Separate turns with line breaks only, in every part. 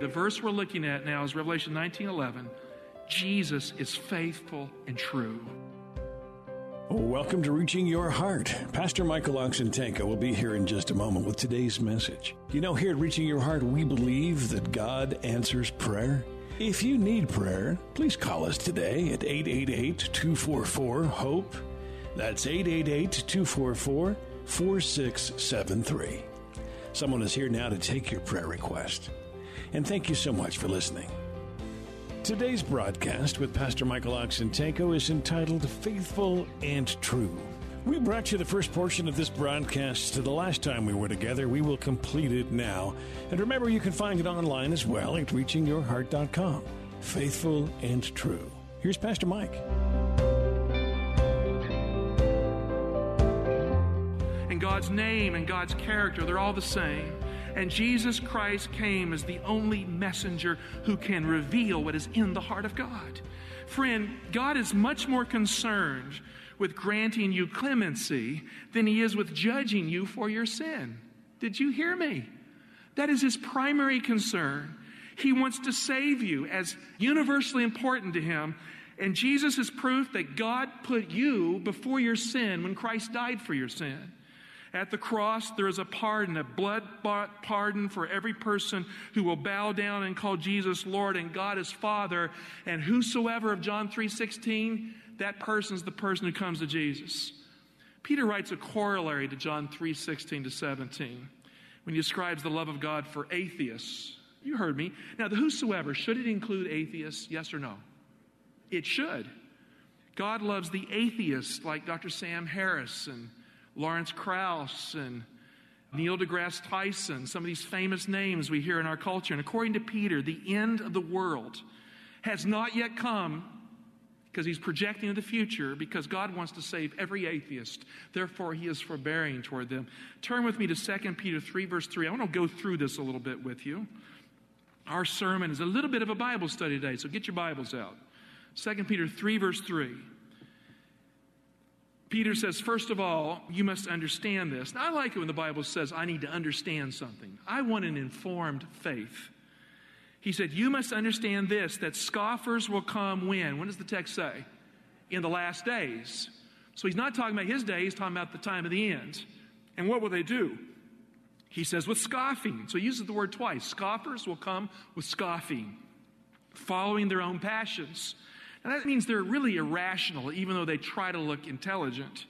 The verse we're looking at now is Revelation 19:11. Jesus is faithful and true.
Oh, welcome to Reaching Your Heart. Pastor Michael Oxentenko will be here in just a moment with today's message. You know, here at Reaching Your Heart, we believe that God answers prayer. If you need prayer, please call us today at 888 244 HOPE. That's 888 244 4673. Someone is here now to take your prayer request. And thank you so much for listening. Today's broadcast with Pastor Michael Oxentenko is entitled Faithful and True. We brought you the first portion of this broadcast to the last time we were together. We will complete it now. And remember, you can find it online as well at reachingyourheart.com. Faithful and True. Here's Pastor Mike.
And God's name and God's character, they're all the same. And Jesus Christ came as the only messenger who can reveal what is in the heart of God. Friend, God is much more concerned with granting you clemency than he is with judging you for your sin. Did you hear me? That is his primary concern. He wants to save you as universally important to him. And Jesus is proof that God put you before your sin when Christ died for your sin. At the cross, there is a pardon, a blood bought pardon for every person who will bow down and call Jesus Lord and God as Father. And whosoever of John 3:16, that person is the person who comes to Jesus. Peter writes a corollary to John 3:16 to 17 when he describes the love of God for atheists. You heard me. Now, the whosoever, should it include atheists? Yes or no? It should. God loves the atheists like Dr. Sam Harris and Lawrence Krauss and Neil deGrasse Tyson, some of these famous names we hear in our culture. And according to Peter, the end of the world has not yet come because he's projecting the future because God wants to save every atheist. Therefore, he is forbearing toward them. Turn with me to 2 Peter 3, verse 3. I want to go through this a little bit with you. Our sermon is a little bit of a Bible study today, so get your Bibles out. 2 Peter 3, verse 3. Peter says, first of all, you must understand this. Now, I like it when the Bible says, I need to understand something. I want an informed faith. He said, You must understand this that scoffers will come when? When does the text say? In the last days. So he's not talking about his day, he's talking about the time of the end. And what will they do? He says, with scoffing. So he uses the word twice. Scoffers will come with scoffing, following their own passions. And that means they're really irrational, even though they try to look intelligent.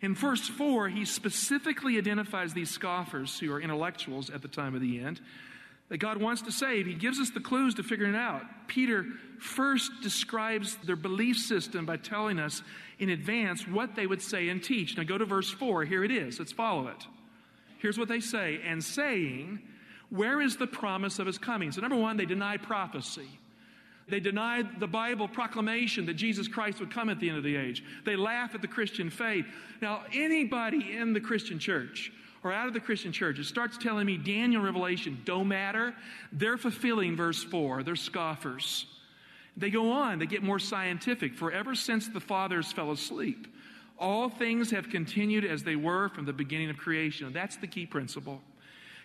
In verse 4, he specifically identifies these scoffers who are intellectuals at the time of the end that God wants to save. He gives us the clues to figuring it out. Peter first describes their belief system by telling us in advance what they would say and teach. Now go to verse 4. Here it is. Let's follow it. Here's what they say and saying, Where is the promise of his coming? So, number one, they deny prophecy. They denied the Bible proclamation that Jesus Christ would come at the end of the age. They laugh at the Christian faith. Now, anybody in the Christian church or out of the Christian church, it starts telling me Daniel Revelation don't matter. They're fulfilling verse 4. They're scoffers. They go on, they get more scientific. For ever since the fathers fell asleep, all things have continued as they were from the beginning of creation. That's the key principle.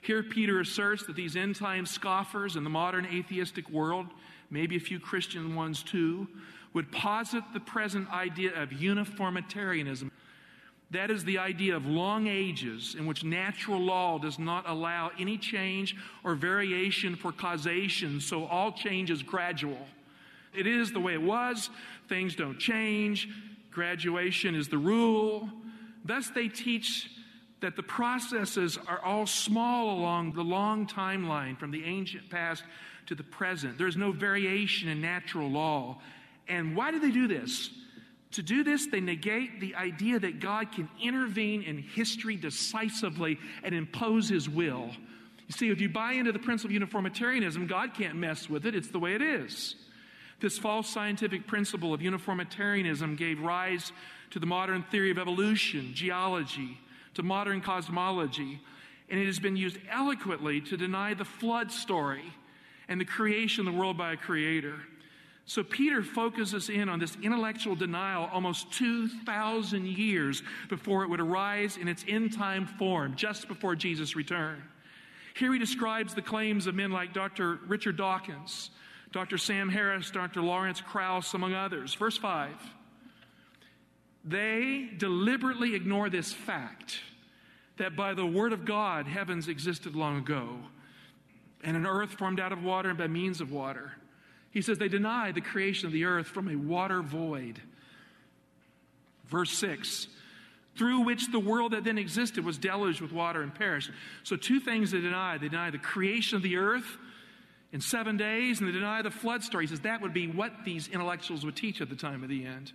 Here, Peter asserts that these end time scoffers in the modern atheistic world, maybe a few Christian ones too, would posit the present idea of uniformitarianism. That is the idea of long ages in which natural law does not allow any change or variation for causation, so all change is gradual. It is the way it was, things don't change, graduation is the rule. Thus, they teach that the processes are all small along the long timeline from the ancient past to the present. There's no variation in natural law. And why do they do this? To do this, they negate the idea that God can intervene in history decisively and impose his will. You You see, if you buy into the principle of uniformitarianism, God can't mess with it. It's the way it is. This false scientific principle of uniformitarianism gave rise to the modern theory of evolution, geology, to modern cosmology, and it has been used eloquently to deny the flood story and the creation of the world by a creator. So Peter focuses in on this intellectual denial almost 2,000 years before it would arise in its end time form, just before Jesus' return. Here he describes the claims of men like Dr. Richard Dawkins, Dr. Sam Harris, Dr. Lawrence Krauss, among others. Verse 5 They deliberately ignore this fact that by the word of God, heavens existed long ago, and an earth formed out of water and by means of water. He says they deny the creation of the earth from a water void. Verse 6 through which the world that then existed was deluged with water and perished. So, two things they deny they deny the creation of the earth in seven days, and they deny the flood story. He says that would be what these intellectuals would teach at the time of the end.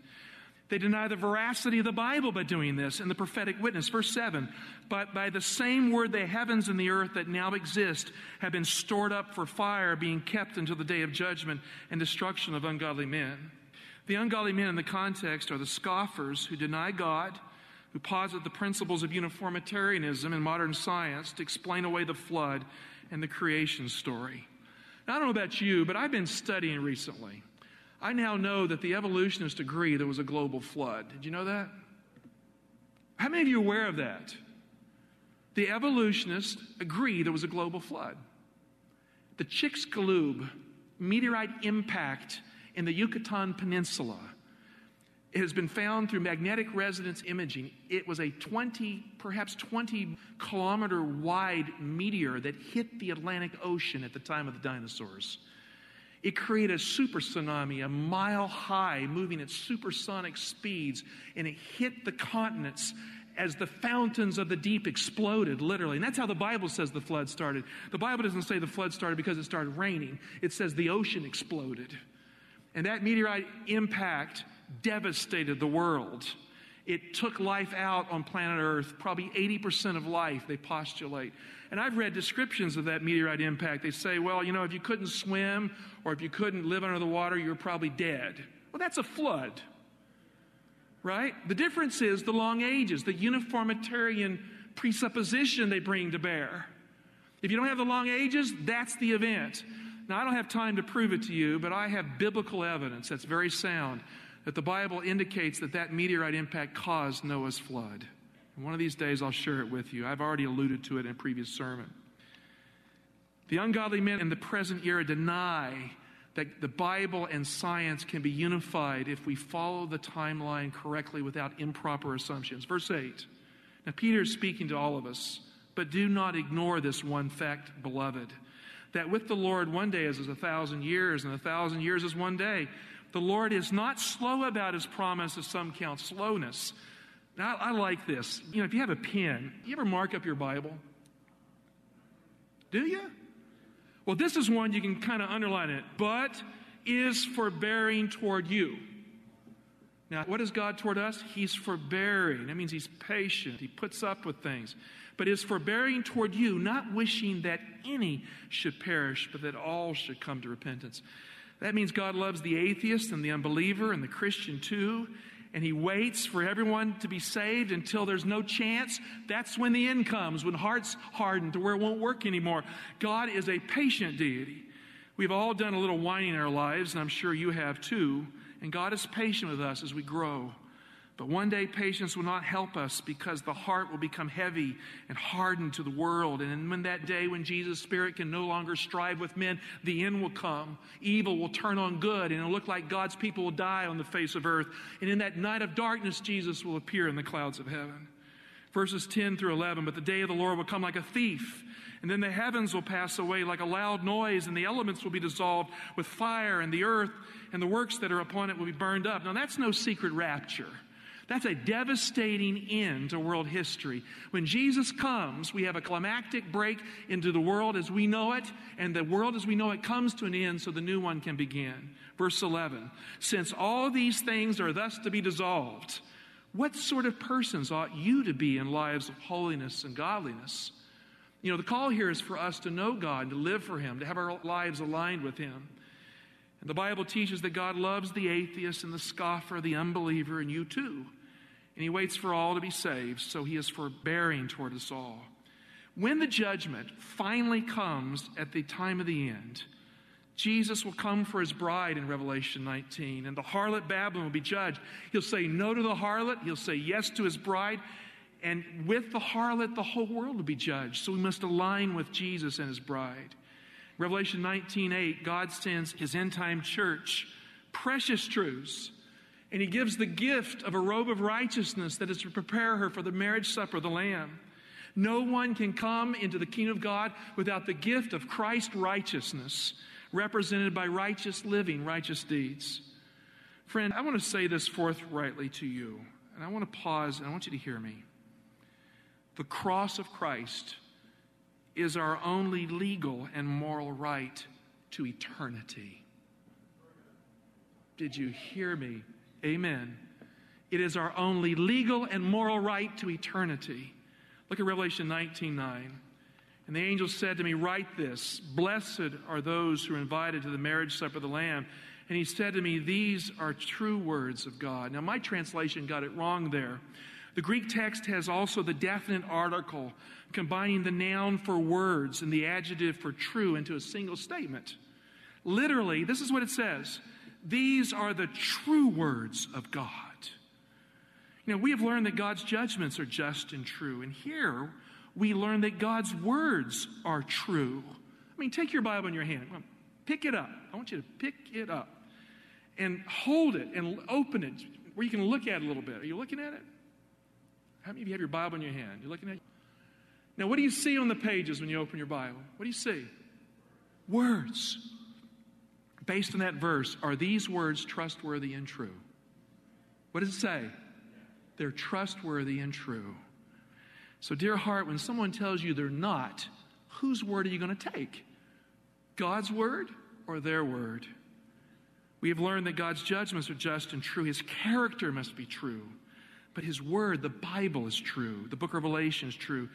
They deny the veracity of the Bible by doing this and the prophetic witness. Verse 7 But by the same word, the heavens and the earth that now exist have been stored up for fire, being kept until the day of judgment and destruction of ungodly men. The ungodly men in the context are the scoffers who deny God who posit the principles of uniformitarianism in modern science to explain away the flood and the creation story. Now, I don't know about you, but I've been studying recently. I now know that the evolutionists agree there was a global flood. Did you know that? How many of you are aware of that? The evolutionists agree there was a global flood. The Chicxulub meteorite impact in the Yucatan Peninsula has been found through magnetic resonance imaging. It was a 20, perhaps 20 kilometer wide meteor that hit the Atlantic Ocean at the time of the dinosaurs. It created a super tsunami, a mile high, moving at supersonic speeds, and it hit the continents as the fountains of the deep exploded, literally. And that's how the Bible says the flood started. The Bible doesn't say the flood started because it started raining, it says the ocean exploded. And that meteorite impact devastated the world. It took life out on planet Earth, probably 80% of life, they postulate. And I've read descriptions of that meteorite impact. They say, well, you know, if you couldn't swim or if you couldn't live under the water, you're probably dead. Well, that's a flood, right? The difference is the long ages, the uniformitarian presupposition they bring to bear. If you don't have the long ages, that's the event. Now, I don't have time to prove it to you, but I have biblical evidence that's very sound that the Bible indicates that that meteorite impact caused Noah's flood. And one of these days I'll share it with you. I've already alluded to it in a previous sermon. The ungodly men in the present era deny that the Bible and science can be unified if we follow the timeline correctly without improper assumptions. Verse 8. Now, Peter is speaking to all of us, but do not ignore this one fact, beloved, that with the Lord, one day is as a thousand years, and a thousand years is one day. The Lord is not slow about his promise, as some count slowness. Now, I like this. You know, if you have a pen, you ever mark up your Bible? Do you? Well, this is one you can kind of underline it. But is forbearing toward you. Now, what is God toward us? He's forbearing. That means He's patient. He puts up with things. But is forbearing toward you, not wishing that any should perish, but that all should come to repentance. That means God loves the atheist and the unbeliever and the Christian too. And he waits for everyone to be saved until there's no chance. That's when the end comes, when hearts harden to where it won't work anymore. God is a patient deity. We've all done a little whining in our lives, and I'm sure you have too. And God is patient with us as we grow. But one day, patience will not help us because the heart will become heavy and hardened to the world. And when that day, when Jesus' Spirit can no longer strive with men, the end will come. Evil will turn on good, and it'll look like God's people will die on the face of earth. And in that night of darkness, Jesus will appear in the clouds of heaven. Verses 10 through 11 But the day of the Lord will come like a thief. And then the heavens will pass away like a loud noise, and the elements will be dissolved with fire, and the earth and the works that are upon it will be burned up. Now, that's no secret rapture. That's a devastating end to world history. When Jesus comes, we have a climactic break into the world as we know it, and the world as we know it comes to an end so the new one can begin. Verse 11 Since all these things are thus to be dissolved, what sort of persons ought you to be in lives of holiness and godliness? You know, the call here is for us to know God, to live for Him, to have our lives aligned with Him. And the Bible teaches that God loves the atheist and the scoffer, the unbeliever, and you too. And He waits for all to be saved, so He is forbearing toward us all. When the judgment finally comes at the time of the end, Jesus will come for his bride in Revelation 19, and the harlot Babylon will be judged. He'll say no to the harlot, he'll say yes to his bride, and with the harlot, the whole world will be judged. So we must align with Jesus and his bride. Revelation 19:8, God sends his end time church precious truths, and he gives the gift of a robe of righteousness that is to prepare her for the marriage supper of the Lamb. No one can come into the kingdom of God without the gift of Christ's righteousness, represented by righteous living, righteous deeds. Friend, I want to say this forthrightly to you, and I want to pause and I want you to hear me. The cross of Christ is our only legal and moral right to eternity. Did you hear me? Amen. It is our only legal and moral right to eternity. Look at Revelation 19 9. And the angel said to me, Write this Blessed are those who are invited to the marriage supper of the Lamb. And he said to me, These are true words of God. Now, my translation got it wrong there. The Greek text has also the definite article, combining the noun for words and the adjective for true into a single statement. Literally, this is what it says These are the true words of God. You know, we have learned that God's judgments are just and true. And here we learn that God's words are true. I mean, take your Bible in your hand, pick it up. I want you to pick it up and hold it and open it where you can look at it a little bit. Are you looking at it? How many of you have your Bible in your hand? You're looking at it? Now, what do you see on the pages when you open your Bible? What do you see? Words. Based on that verse, are these words trustworthy and true? What does it say? They're trustworthy and true. So, dear heart, when someone tells you they're not, whose word are you going to take? God's word or their word? We have learned that God's judgments are just and true. His character must be true. But His Word, the Bible, is true. The book of Revelation is true.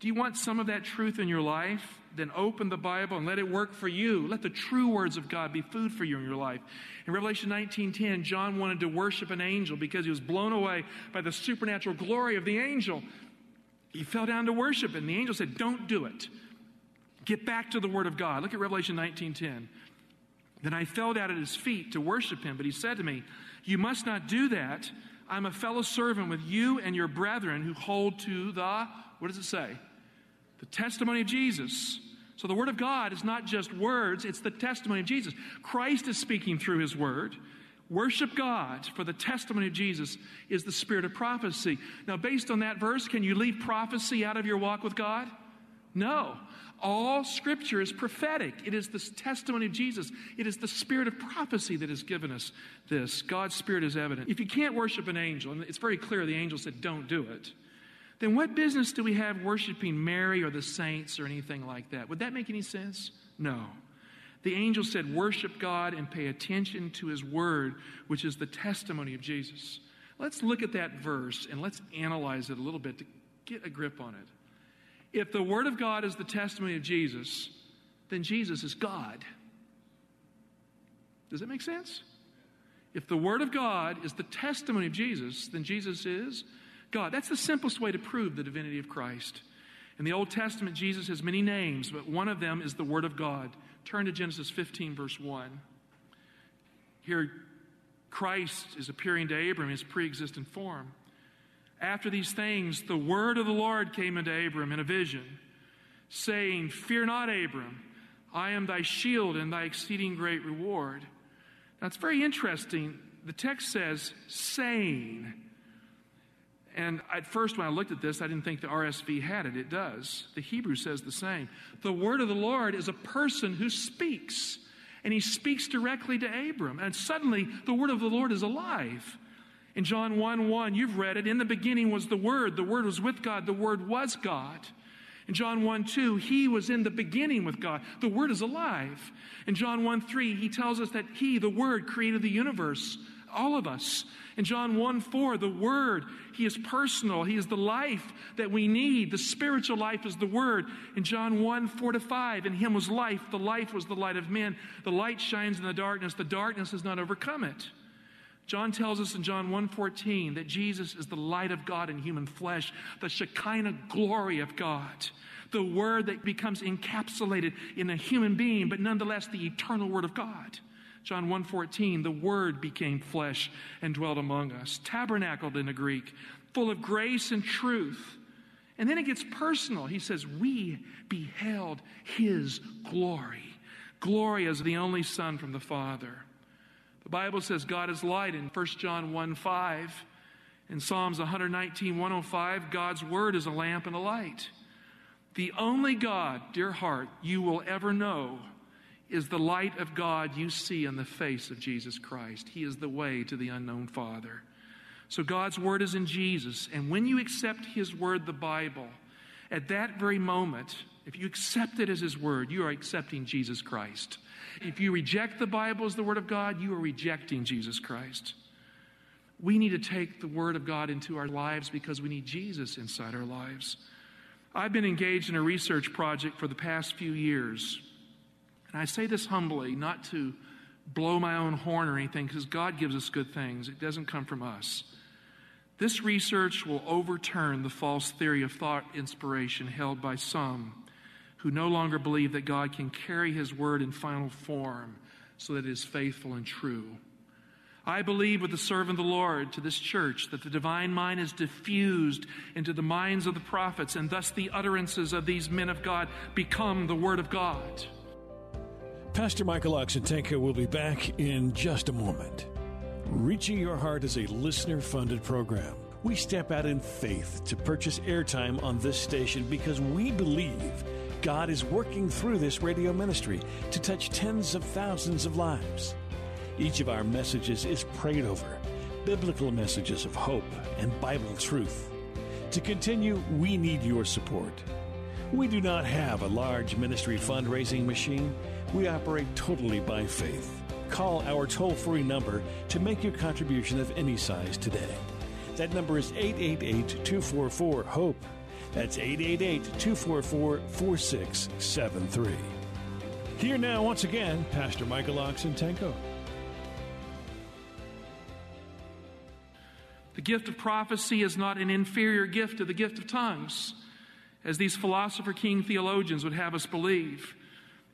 Do you want some of that truth in your life? Then open the Bible and let it work for you. Let the true words of God be food for you in your life. In Revelation 19:10, John wanted to worship an angel because he was blown away by the supernatural glory of the angel. He fell down to worship, and the angel said, "Don't do it. Get back to the Word of God." Look at Revelation 19:10. Then I fell down at his feet to worship him, but he said to me, "You must not do that." I'm a fellow servant with you and your brethren who hold to the, what does it say? The testimony of Jesus. So the Word of God is not just words, it's the testimony of Jesus. Christ is speaking through His Word. Worship God, for the testimony of Jesus is the spirit of prophecy. Now, based on that verse, can you leave prophecy out of your walk with God? No. All scripture is prophetic. It is the testimony of Jesus. It is the spirit of prophecy that has given us this. God's spirit is evident. If you can't worship an angel, and it's very clear the angel said, don't do it, then what business do we have worshiping Mary or the saints or anything like that? Would that make any sense? No. The angel said, worship God and pay attention to his word, which is the testimony of Jesus. Let's look at that verse and let's analyze it a little bit to get a grip on it. If the Word of God is the testimony of Jesus, then Jesus is God. Does that make sense? If the Word of God is the testimony of Jesus, then Jesus is God. That's the simplest way to prove the divinity of Christ. In the Old Testament, Jesus has many names, but one of them is the Word of God. Turn to Genesis 15, verse 1. Here, Christ is appearing to Abram in his pre existent form. After these things, the word of the Lord came unto Abram in a vision, saying, Fear not, Abram, I am thy shield and thy exceeding great reward. Now it's very interesting. The text says, saying. And at first, when I looked at this, I didn't think the RSV had it. It does. The Hebrew says the same. The word of the Lord is a person who speaks, and he speaks directly to Abram. And suddenly, the word of the Lord is alive. In John 1 1, you've read it. In the beginning was the Word. The Word was with God. The Word was God. In John 1 2, He was in the beginning with God. The Word is alive. In John 1 3, He tells us that He, the Word, created the universe all of us. In John 1 4, the Word, He is personal. He is the life that we need. The spiritual life is the Word. In John 1 4 to 5, in Him was life. The life was the light of men. The light shines in the darkness. The darkness has not overcome it. John tells us in John 1:14 that Jesus is the light of God in human flesh, the Shekinah glory of God, the word that becomes encapsulated in a human being, but nonetheless the eternal word of God. John 1:14, the word became flesh and dwelt among us, tabernacled in the Greek, full of grace and truth. And then it gets personal. He says, "We beheld his glory." Glory as the only son from the Father. The Bible says God is light in 1 John 1 5. In Psalms 119, 105, God's word is a lamp and a light. The only God, dear heart, you will ever know is the light of God you see in the face of Jesus Christ. He is the way to the unknown Father. So God's word is in Jesus. And when you accept his word, the Bible, at that very moment, if you accept it as his word, you are accepting Jesus Christ. If you reject the Bible as the word of God, you are rejecting Jesus Christ. We need to take the word of God into our lives because we need Jesus inside our lives. I've been engaged in a research project for the past few years and I say this humbly, not to blow my own horn or anything, because God gives us good things. It doesn't come from us. This research will overturn the false theory of thought inspiration held by some who no longer believe that God can carry His word in final form so that it is faithful and true. I believe with the servant of the Lord to this church that the divine mind is diffused into the minds of the prophets, and thus the utterances of these men of God become the word of God.
Pastor Michael Oxentenko will be back in just a moment. Reaching Your Heart is a listener funded program. We step out in faith to purchase airtime on this station because we believe God is working through this radio ministry to touch tens of thousands of lives. Each of our messages is prayed over, biblical messages of hope and Bible truth. To continue, we need your support. We do not have a large ministry fundraising machine. We operate totally by faith. Call our toll free number to make your contribution of any size today. That number is 888 244 HOPE. That's 888 244 4673. Here now, once again, Pastor Michael Oxentenko.
The gift of prophecy is not an inferior gift to the gift of tongues, as these philosopher king theologians would have us believe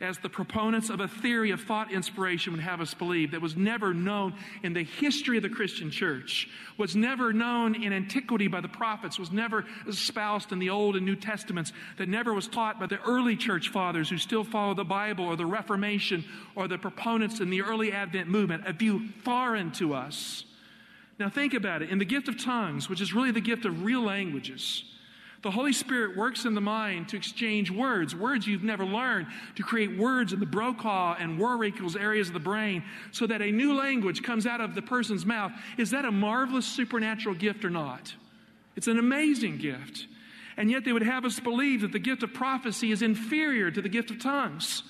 as the proponents of a theory of thought inspiration would have us believe that was never known in the history of the Christian church, was never known in antiquity by the prophets, was never espoused in the Old and New Testaments, that never was taught by the early church fathers who still follow the Bible or the Reformation or the proponents in the early Advent movement, a view foreign to us. Now think about it. In the gift of tongues, which is really the gift of real languages, the Holy Spirit works in the mind to exchange words, words you've never learned, to create words in the Broca's and Wernicke's areas of the brain so that a new language comes out of the person's mouth. Is that a marvelous supernatural gift or not? It's an amazing gift. And yet they would have us believe that the gift of prophecy is inferior to the gift of tongues.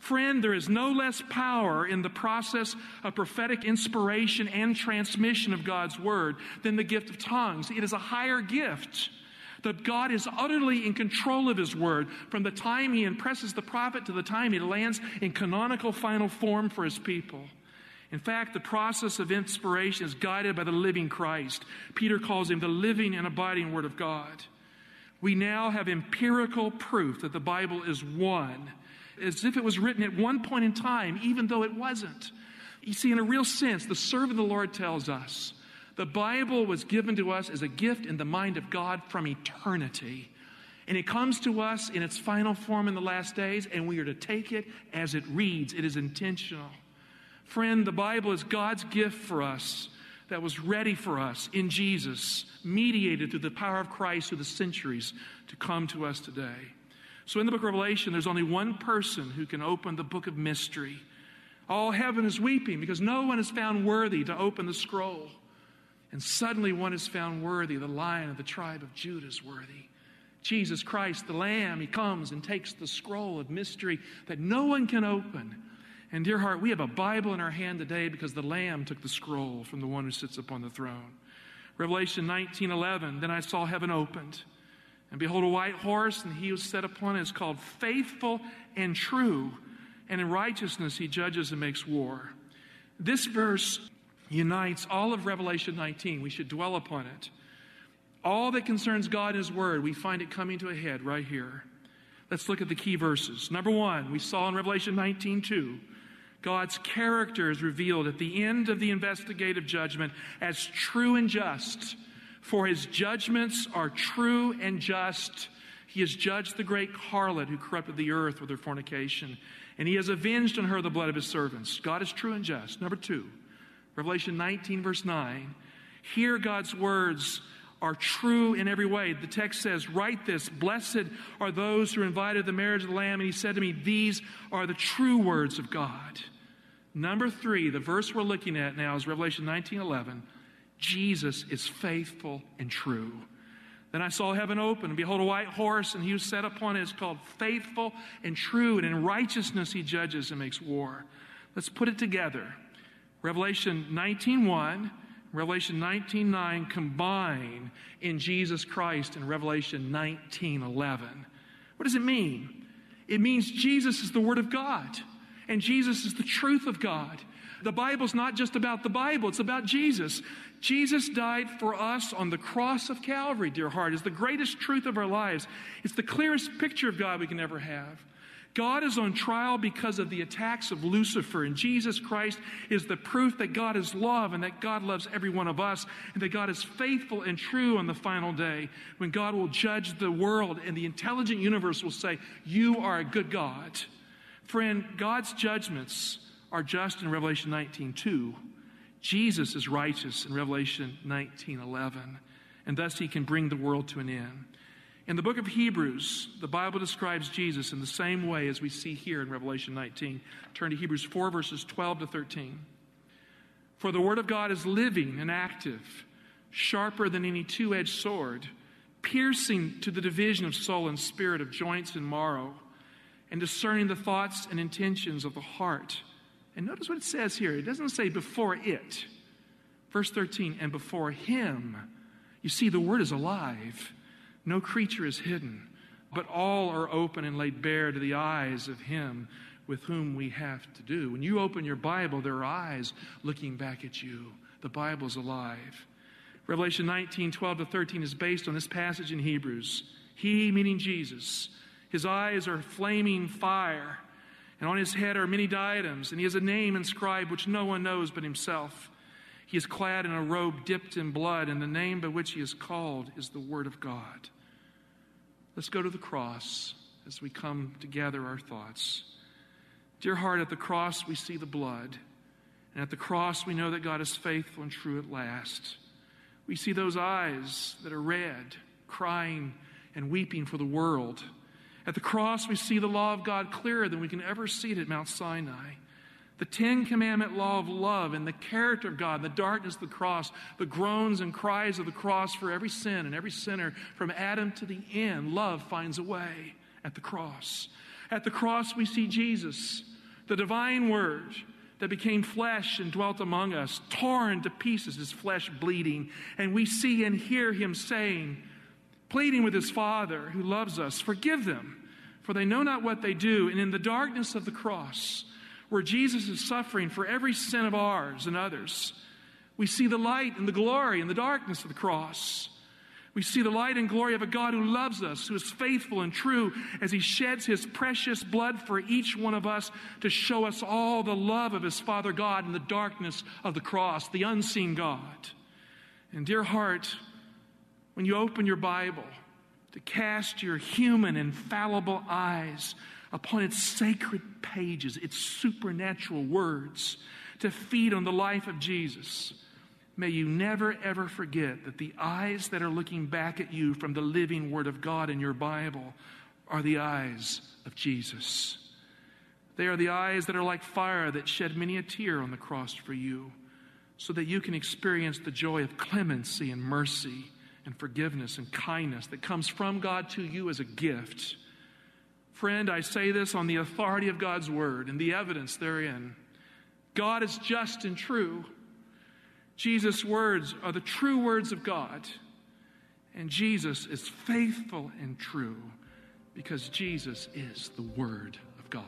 Friend, there is no less power in the process of prophetic inspiration and transmission of God's word than the gift of tongues. It is a higher gift that God is utterly in control of His Word from the time He impresses the prophet to the time He lands in canonical final form for His people. In fact, the process of inspiration is guided by the living Christ. Peter calls Him the living and abiding Word of God. We now have empirical proof that the Bible is one, as if it was written at one point in time, even though it wasn't. You see, in a real sense, the servant of the Lord tells us the Bible was given to us as a gift in the mind of God from eternity. And it comes to us in its final form in the last days, and we are to take it as it reads. It is intentional. Friend, the Bible is God's gift for us that was ready for us in Jesus, mediated through the power of Christ through the centuries to come to us today. So in the book of Revelation, there's only one person who can open the book of mystery. All heaven is weeping because no one is found worthy to open the scroll. And suddenly one is found worthy. The lion of the tribe of Judah is worthy. Jesus Christ, the Lamb, he comes and takes the scroll of mystery that no one can open. And dear heart, we have a Bible in our hand today because the Lamb took the scroll from the one who sits upon the throne. Revelation 19:11, then I saw heaven opened, and behold a white horse, and he was set upon it is called faithful and true, and in righteousness he judges and makes war. This verse unites all of Revelation 19. We should dwell upon it. All that concerns God and His Word, we find it coming to a head right here. Let's look at the key verses. Number one, we saw in Revelation 19 2, God's character is revealed at the end of the investigative judgment as true and just. For his judgments are true and just. He has judged the great harlot who corrupted the earth with her fornication, and he has avenged on her the blood of his servants. God is true and just. Number two, Revelation 19, verse 9. Here, God's words are true in every way. The text says, Write this Blessed are those who invited to the marriage of the Lamb. And he said to me, These are the true words of God. Number three, the verse we're looking at now is Revelation 19 11. Jesus is faithful and true. Then I saw heaven open, and behold, a white horse, and he was set upon it is called faithful and true, and in righteousness he judges and makes war. Let's put it together. Revelation 19:1, Revelation 19:9 combine in Jesus Christ in Revelation 19:11. What does it mean? It means Jesus is the word of God and Jesus is the truth of God. The Bible's not just about the Bible, it's about Jesus. Jesus died for us on the cross of Calvary, dear heart, is the greatest truth of our lives. It's the clearest picture of God we can ever have. God is on trial because of the attacks of Lucifer, and Jesus Christ is the proof that God is love and that God loves every one of us, and that God is faithful and true on the final day when God will judge the world and the intelligent universe will say, You are a good God. Friend, God's judgments are just in Revelation 19 2. Jesus is righteous in Revelation 19 11, and thus he can bring the world to an end. In the book of Hebrews, the Bible describes Jesus in the same way as we see here in Revelation 19. Turn to Hebrews 4, verses 12 to 13. For the Word of God is living and active, sharper than any two edged sword, piercing to the division of soul and spirit, of joints and marrow, and discerning the thoughts and intentions of the heart. And notice what it says here. It doesn't say before it. Verse 13, and before Him. You see, the Word is alive no creature is hidden, but all are open and laid bare to the eyes of Him with whom we have to do. When you open your Bible, there are eyes looking back at you. The Bible's alive. Revelation 19, 12 to 13 is based on this passage in Hebrews. He, meaning Jesus, his eyes are flaming fire, and on his head are many diadems, and he has a name inscribed which no one knows but himself. He is clad in a robe dipped in blood, and the name by which he is called is the Word of God. Let's go to the cross as we come to gather our thoughts. Dear heart, at the cross we see the blood. And at the cross we know that God is faithful and true at last. We see those eyes that are red, crying and weeping for the world. At the cross we see the law of God clearer than we can ever see it at Mount Sinai. The Ten Commandment law of love and the character of God, the darkness of the cross, the groans and cries of the cross for every sin and every sinner from Adam to the end, love finds a way at the cross. At the cross, we see Jesus, the divine word that became flesh and dwelt among us, torn to pieces, his flesh bleeding. And we see and hear him saying, pleading with his Father who loves us, Forgive them, for they know not what they do. And in the darkness of the cross, where Jesus is suffering for every sin of ours and others. We see the light and the glory and the darkness of the cross. We see the light and glory of a God who loves us, who is faithful and true as he sheds his precious blood for each one of us to show us all the love of his Father God in the darkness of the cross, the unseen God. And dear heart, when you open your Bible to cast your human infallible eyes upon its sacred pages, its supernatural words, to feed on the life of Jesus. May you never ever forget that the eyes that are looking back at you from the living Word of God in your Bible are the eyes of Jesus. They are the eyes that are like fire that shed many a tear on the cross for you, so that you can experience the joy of clemency and mercy and forgiveness and kindness that comes from God to you as a gift Friend, I say this on the authority of God's word and the evidence therein. God is just and true. Jesus' words are the true words of God. And Jesus is faithful and true because Jesus is the Word of God.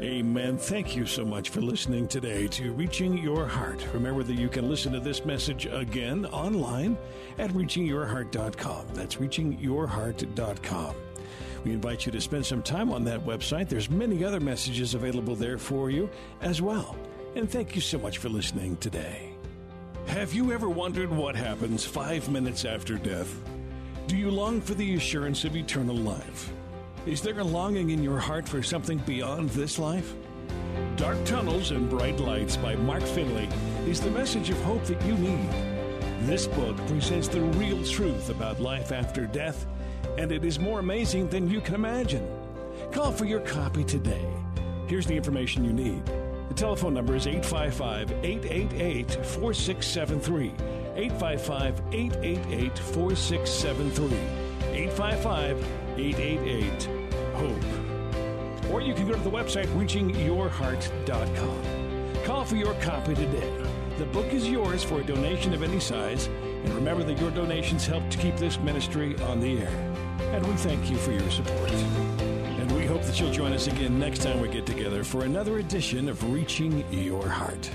Amen. Thank you so much for listening today to Reaching Your Heart. Remember that you can listen to this message again online at reachingyourheart.com. That's reachingyourheart.com. We invite you to spend some time on that website. There's many other messages available there for you as well. And thank you so much for listening today. Have you ever wondered what happens five minutes after death? Do you long for the assurance of eternal life? Is there a longing in your heart for something beyond this life? Dark Tunnels and Bright Lights by Mark Finley is the message of hope that you need. This book presents the real truth about life after death, and it is more amazing than you can imagine. Call for your copy today. Here's the information you need. The telephone number is 855 888 4673. 855 888 4673. 855 888 HOPE. Or you can go to the website reachingyourheart.com. Call for your copy today. The book is yours for a donation of any size, and remember that your donations help to keep this ministry on the air. And we thank you for your support. And we hope that you'll join us again next time we get together for another edition of Reaching Your Heart.